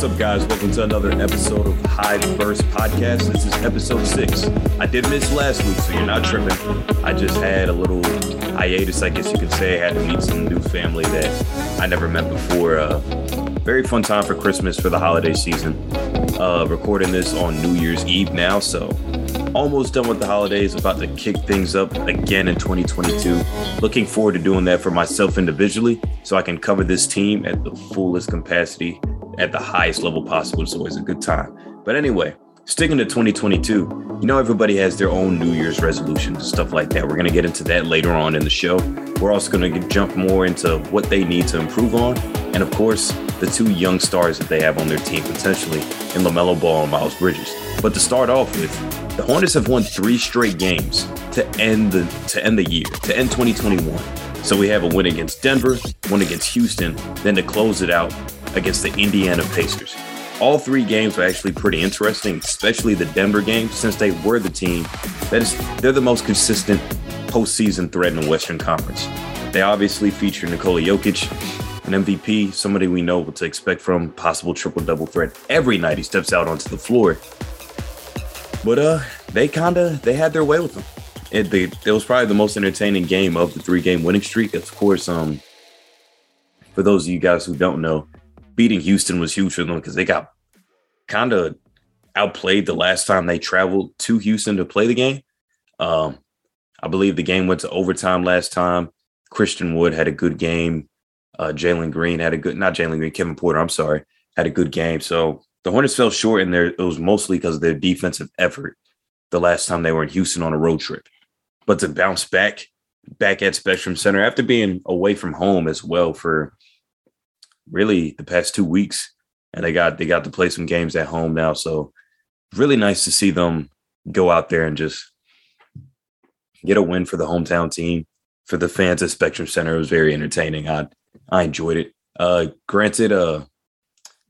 What's up, guys? Welcome to another episode of Hive Burst Podcast. This is episode six. I did miss last week, so you're not tripping. I just had a little hiatus, I guess you could say. I had to meet some new family that I never met before. Uh, very fun time for Christmas for the holiday season. Uh, recording this on New Year's Eve now, so almost done with the holidays. About to kick things up again in 2022. Looking forward to doing that for myself individually, so I can cover this team at the fullest capacity at the highest level possible. It's always a good time. But anyway, sticking to 2022, you know, everybody has their own New Year's resolutions and stuff like that. We're going to get into that later on in the show. We're also going to jump more into what they need to improve on. And of course, the two young stars that they have on their team potentially in LaMelo Ball and Miles Bridges. But to start off with, the Hornets have won three straight games to end the to end the year, to end 2021. So we have a win against Denver, one against Houston, then to close it out against the Indiana Pacers. All three games were actually pretty interesting, especially the Denver game, since they were the team that is they're the most consistent postseason threat in the Western Conference. They obviously feature Nikola Jokic, an MVP, somebody we know what to expect from, possible triple double threat every night he steps out onto the floor. But uh, they kind of they had their way with them. It, they, it was probably the most entertaining game of the three game winning streak. Of course, um, for those of you guys who don't know, beating Houston was huge for them because they got kind of outplayed the last time they traveled to Houston to play the game. Um, I believe the game went to overtime last time. Christian Wood had a good game. Uh, Jalen Green had a good, not Jalen Green, Kevin Porter, I'm sorry, had a good game. So the Hornets fell short, and there it was mostly because of their defensive effort the last time they were in Houston on a road trip. But to bounce back, back at Spectrum Center after being away from home as well for really the past two weeks, and they got they got to play some games at home now. So really nice to see them go out there and just get a win for the hometown team. For the fans at Spectrum Center, it was very entertaining. I I enjoyed it. Uh, granted, uh,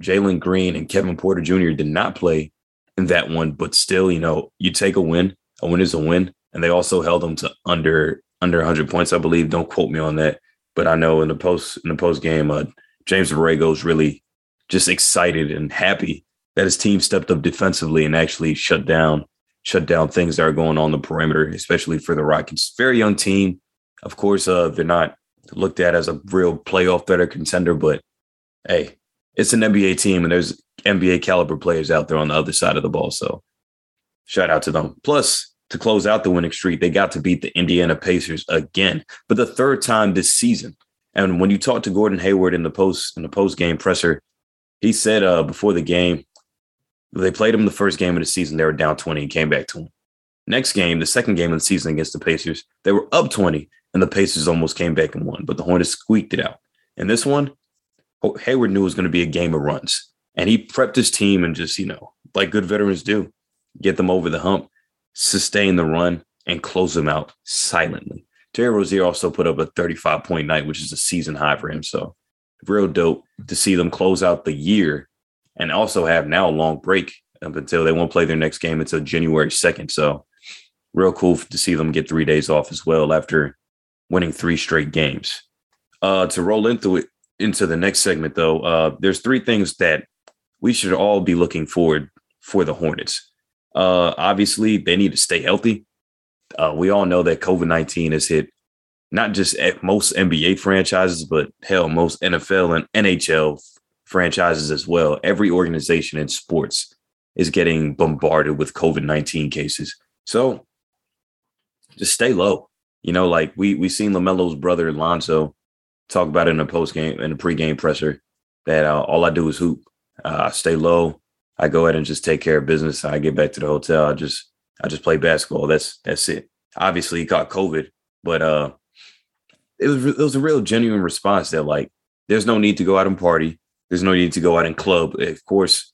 Jalen Green and Kevin Porter Jr. did not play in that one, but still, you know, you take a win. A win is a win, and they also held them to under under 100 points, I believe. Don't quote me on that, but I know in the post in the post game, uh, James Borrego is really just excited and happy that his team stepped up defensively and actually shut down shut down things that are going on the perimeter, especially for the Rockets. Very young team. Of course, uh, they're not looked at as a real playoff threat or contender, but hey, it's an NBA team and there's NBA caliber players out there on the other side of the ball. So shout out to them. Plus, to close out the winning streak, they got to beat the Indiana Pacers again, but the third time this season. And when you talk to Gordon Hayward in the post in the post game presser, he said uh, before the game they played him the first game of the season. They were down 20 and came back to him. Next game, the second game of the season against the Pacers, they were up 20 and the Pacers almost came back and won, but the Hornets squeaked it out. And this one, Hayward knew it was going to be a game of runs. And he prepped his team and just, you know, like good veterans do, get them over the hump, sustain the run, and close them out silently. Terry Rozier also put up a 35 point night, which is a season high for him. So real dope to see them close out the year and also have now a long break up until they won't play their next game until January 2nd. So real cool to see them get three days off as well after winning three straight games. Uh, to roll into it into the next segment, though, uh, there's three things that we should all be looking forward for the Hornets. Uh, obviously, they need to stay healthy. Uh, we all know that COVID 19 has hit not just at most NBA franchises, but hell, most NFL and NHL franchises as well. Every organization in sports is getting bombarded with COVID 19 cases. So just stay low. You know, like we we seen Lamelo's brother Lonzo talk about it in a post game in a pregame presser that uh, all I do is hoop. Uh, I stay low. I go ahead and just take care of business. I get back to the hotel. I just I just play basketball. That's that's it. Obviously, he caught COVID, but uh, it was it was a real genuine response that like there's no need to go out and party. There's no need to go out and club. Of course,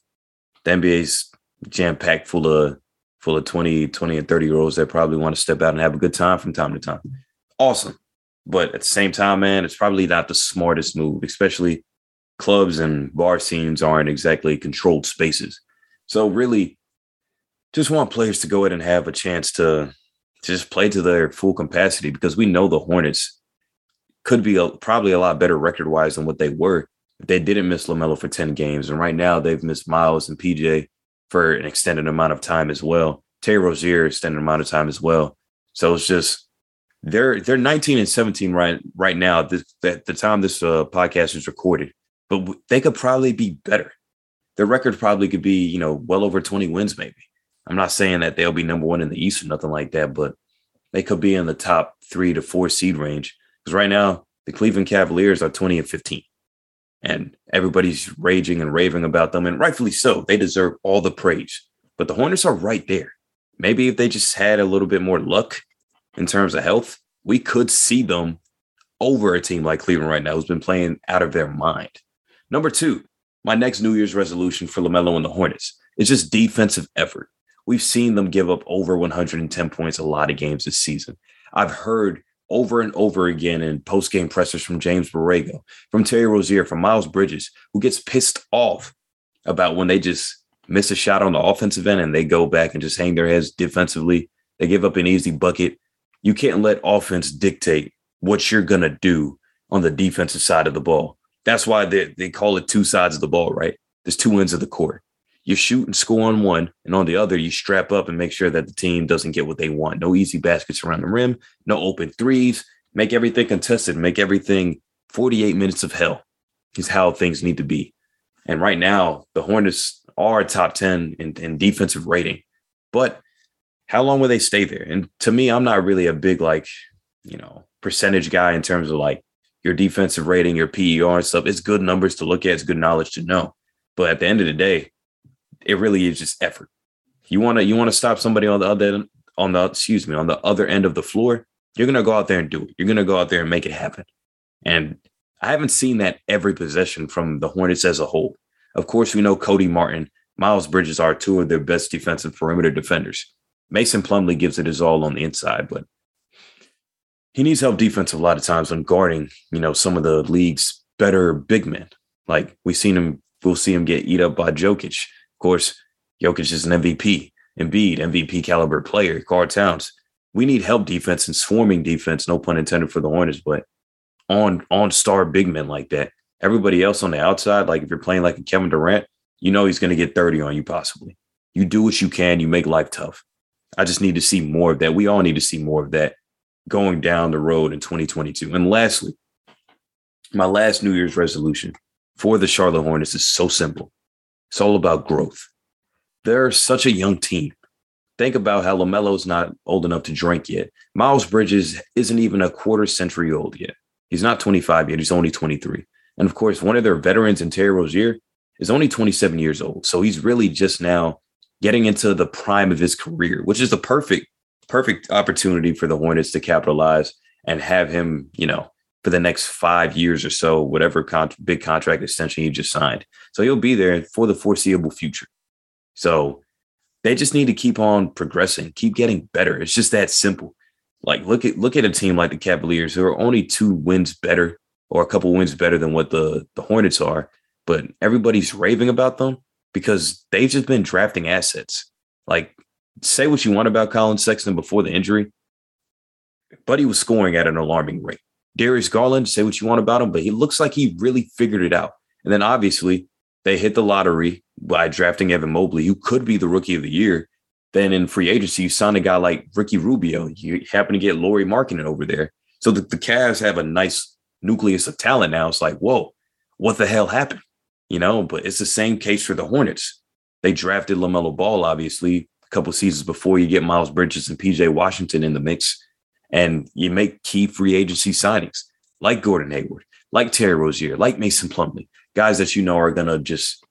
the NBA's jam packed full of full of 20, 20 and 30 year olds that probably want to step out and have a good time from time to time. Awesome. But at the same time, man, it's probably not the smartest move, especially clubs and bar scenes aren't exactly controlled spaces. So really just want players to go ahead and have a chance to, just play to their full capacity because we know the Hornets could be a, probably a lot better record wise than what they were they didn't miss LaMelo for 10 games. And right now they've missed Miles and PJ for an extended amount of time as well. Terry Rozier extended amount of time as well. So it's just they're they're 19 and 17 right right now at the, the time this uh, podcast is recorded, but they could probably be better. Their record probably could be you know well over 20 wins maybe. I'm not saying that they'll be number one in the East or nothing like that, but they could be in the top three to four seed range. Because right now the Cleveland Cavaliers are 20 and 15 and everybody's raging and raving about them, and rightfully so. They deserve all the praise. But the Hornets are right there. Maybe if they just had a little bit more luck in terms of health, we could see them over a team like Cleveland right now, who's been playing out of their mind. Number two, my next New Year's resolution for LaMelo and the Hornets is just defensive effort. We've seen them give up over 110 points a lot of games this season. I've heard over and over again in post game pressers from James Borrego, from Terry Rozier, from Miles Bridges, who gets pissed off about when they just miss a shot on the offensive end and they go back and just hang their heads defensively. They give up an easy bucket. You can't let offense dictate what you're going to do on the defensive side of the ball. That's why they, they call it two sides of the ball, right? There's two ends of the court you shoot and score on one, and on the other, you strap up and make sure that the team doesn't get what they want. No easy baskets around the rim, no open threes. Make everything contested, make everything 48 minutes of hell is how things need to be. And right now, the Hornets are top 10 in, in defensive rating. But how long will they stay there? And to me, I'm not really a big, like, you know, percentage guy in terms of like your defensive rating, your PER and stuff. It's good numbers to look at, it's good knowledge to know. But at the end of the day, it really is just effort. You want to you want to stop somebody on the other on the excuse me on the other end of the floor. You're gonna go out there and do it. You're gonna go out there and make it happen. And I haven't seen that every possession from the Hornets as a whole. Of course, we know Cody Martin, Miles Bridges are two of their best defensive perimeter defenders. Mason Plumlee gives it his all on the inside, but he needs help defensive a lot of times when guarding, you know, some of the league's better big men. Like we've seen him, we'll see him get eat up by Jokic. Of course, Jokic is an MVP, Embiid, MVP caliber player, Karl Towns. We need help defense and swarming defense, no pun intended for the Hornets, but on on star big men like that. Everybody else on the outside, like if you're playing like a Kevin Durant, you know he's going to get 30 on you possibly. You do what you can, you make life tough. I just need to see more of that. We all need to see more of that going down the road in 2022. And lastly, my last New Year's resolution for the Charlotte Hornets is so simple. It's all about growth. They're such a young team. Think about how LaMelo's not old enough to drink yet. Miles Bridges isn't even a quarter century old yet. He's not 25 yet. He's only 23. And of course, one of their veterans in Terry Rozier is only 27 years old. So he's really just now getting into the prime of his career, which is the perfect, perfect opportunity for the Hornets to capitalize and have him, you know, for the next five years or so, whatever con- big contract extension you just signed. So he'll be there for the foreseeable future. So they just need to keep on progressing, keep getting better. It's just that simple. Like look at look at a team like the Cavaliers who are only two wins better or a couple wins better than what the the Hornets are, but everybody's raving about them because they've just been drafting assets. Like say what you want about Collin Sexton before the injury, but he was scoring at an alarming rate. Darius Garland, say what you want about him, but he looks like he really figured it out. And then obviously they hit the lottery by drafting Evan Mobley, who could be the rookie of the year. Then in free agency, you sign a guy like Ricky Rubio. You happen to get Lauri Markkanen over there. So the, the Cavs have a nice nucleus of talent now. It's like, whoa, what the hell happened? You know, but it's the same case for the Hornets. They drafted LaMelo Ball, obviously, a couple seasons before you get Miles Bridges and PJ Washington in the mix and you make key free agency signings like Gordon Hayward, like Terry Rozier, like Mason Plumlee, guys that you know are going to just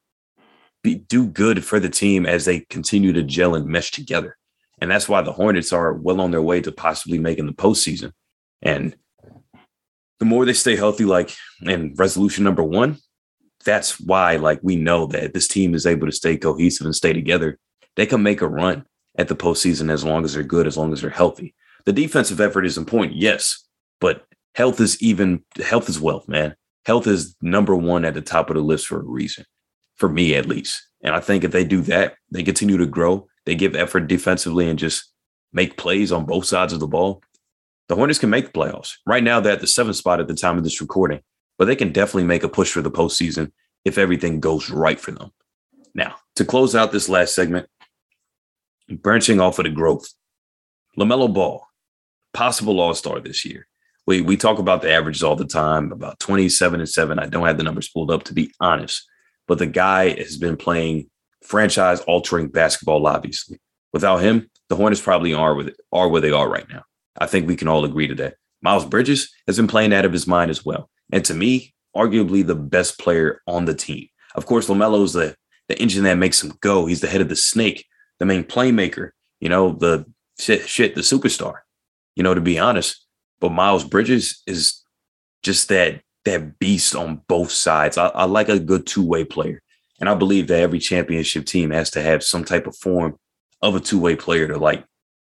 be, do good for the team as they continue to gel and mesh together. And that's why the Hornets are well on their way to possibly making the postseason. And the more they stay healthy, like in resolution number one, that's why, like, we know that this team is able to stay cohesive and stay together. They can make a run at the postseason as long as they're good, as long as they're healthy. The defensive effort is important, yes, but health is even health is wealth, man. Health is number one at the top of the list for a reason, for me at least. And I think if they do that, they continue to grow, they give effort defensively and just make plays on both sides of the ball. The Hornets can make the playoffs. Right now, they're at the seventh spot at the time of this recording. but they can definitely make a push for the postseason if everything goes right for them. Now, to close out this last segment, branching off of the growth, LaMelo Ball, possible all star this year. We, we talk about the averages all the time, about 27 and 7. I don't have the numbers pulled up to be honest, but the guy has been playing franchise altering basketball, obviously. Without him, the Hornets probably are, with, are where they are right now. I think we can all agree to that. Miles Bridges has been playing out of his mind as well. And to me, arguably the best player on the team. Of course, LaMelo is the, the engine that makes him go. He's the head of the snake, the main playmaker, you know, the shit, shit, the superstar, you know, to be honest. But Miles Bridges is just that that beast on both sides. I, I like a good two-way player. And I believe that every championship team has to have some type of form of a two-way player to like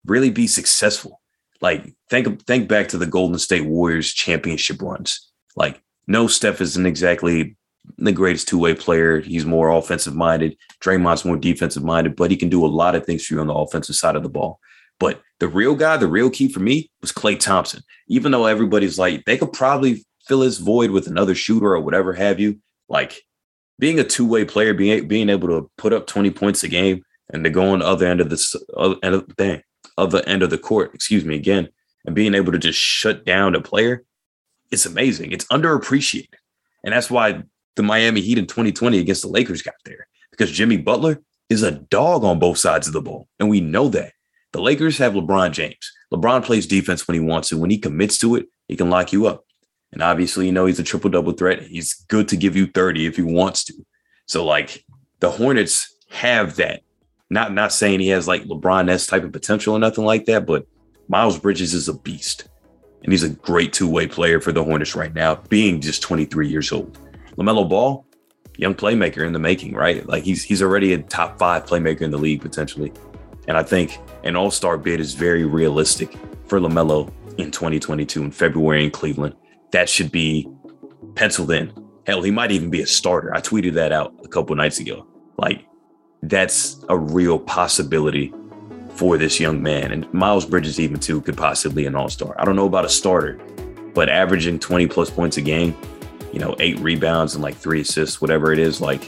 really be successful. Like think think back to the Golden State Warriors championship runs. Like no, Steph isn't exactly the greatest two way player. He's more offensive minded. Draymond's more defensive minded, but he can do a lot of things for you on the offensive side of the ball. But the real guy, the real key for me was Klay Thompson. Even though everybody's like, they could probably fill his void with another shooter or whatever have you. Like being a two way player, being being able to put up 20 points a game and to go on the other end of the other end of, dang, other end of the court, excuse me, again, and being able to just shut down a player, it's amazing. It's underappreciated. And that's why the Miami Heat in 2020 against the Lakers got there because Jimmy Butler is a dog on both sides of the ball. And we know that. The Lakers have LeBron James. LeBron plays defense when he wants to. When he commits to it, he can lock you up. And obviously, you know, he's a triple double threat. He's good to give you 30 if he wants to. So, like, the Hornets have that. Not not saying he has like LeBron S type of potential or nothing like that, but Miles Bridges is a beast. And he's a great two-way player for the Hornets right now, being just 23 years old. LaMelo Ball, young playmaker in the making, right? Like he's he's already a top five playmaker in the league potentially. And I think an all-star bid is very realistic for LaMelo in 2022 in February in Cleveland. That should be penciled in. Hell, he might even be a starter. I tweeted that out a couple nights ago. Like that's a real possibility for this young man. And Miles Bridges, even too, could possibly an all star. I don't know about a starter, but averaging 20 plus points a game, you know, eight rebounds and like three assists, whatever it is, like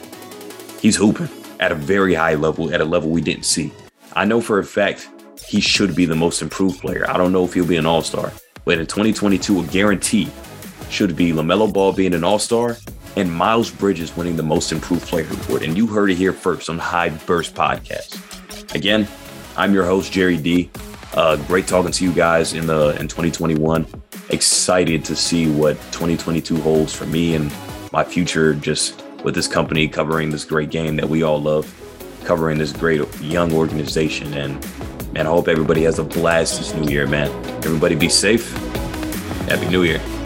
he's hooping at a very high level, at a level we didn't see. I know for a fact he should be the most improved player. I don't know if he'll be an all star, but in 2022, a guarantee should be LaMelo Ball being an all star and Miles Bridges winning the most improved player award. And you heard it here first on High Burst Podcast. Again, I'm your host, Jerry D. Uh, great talking to you guys in the in 2021. Excited to see what 2022 holds for me and my future just with this company covering this great game that we all love, covering this great young organization. And man, I hope everybody has a blast this new year, man. Everybody be safe. Happy New Year.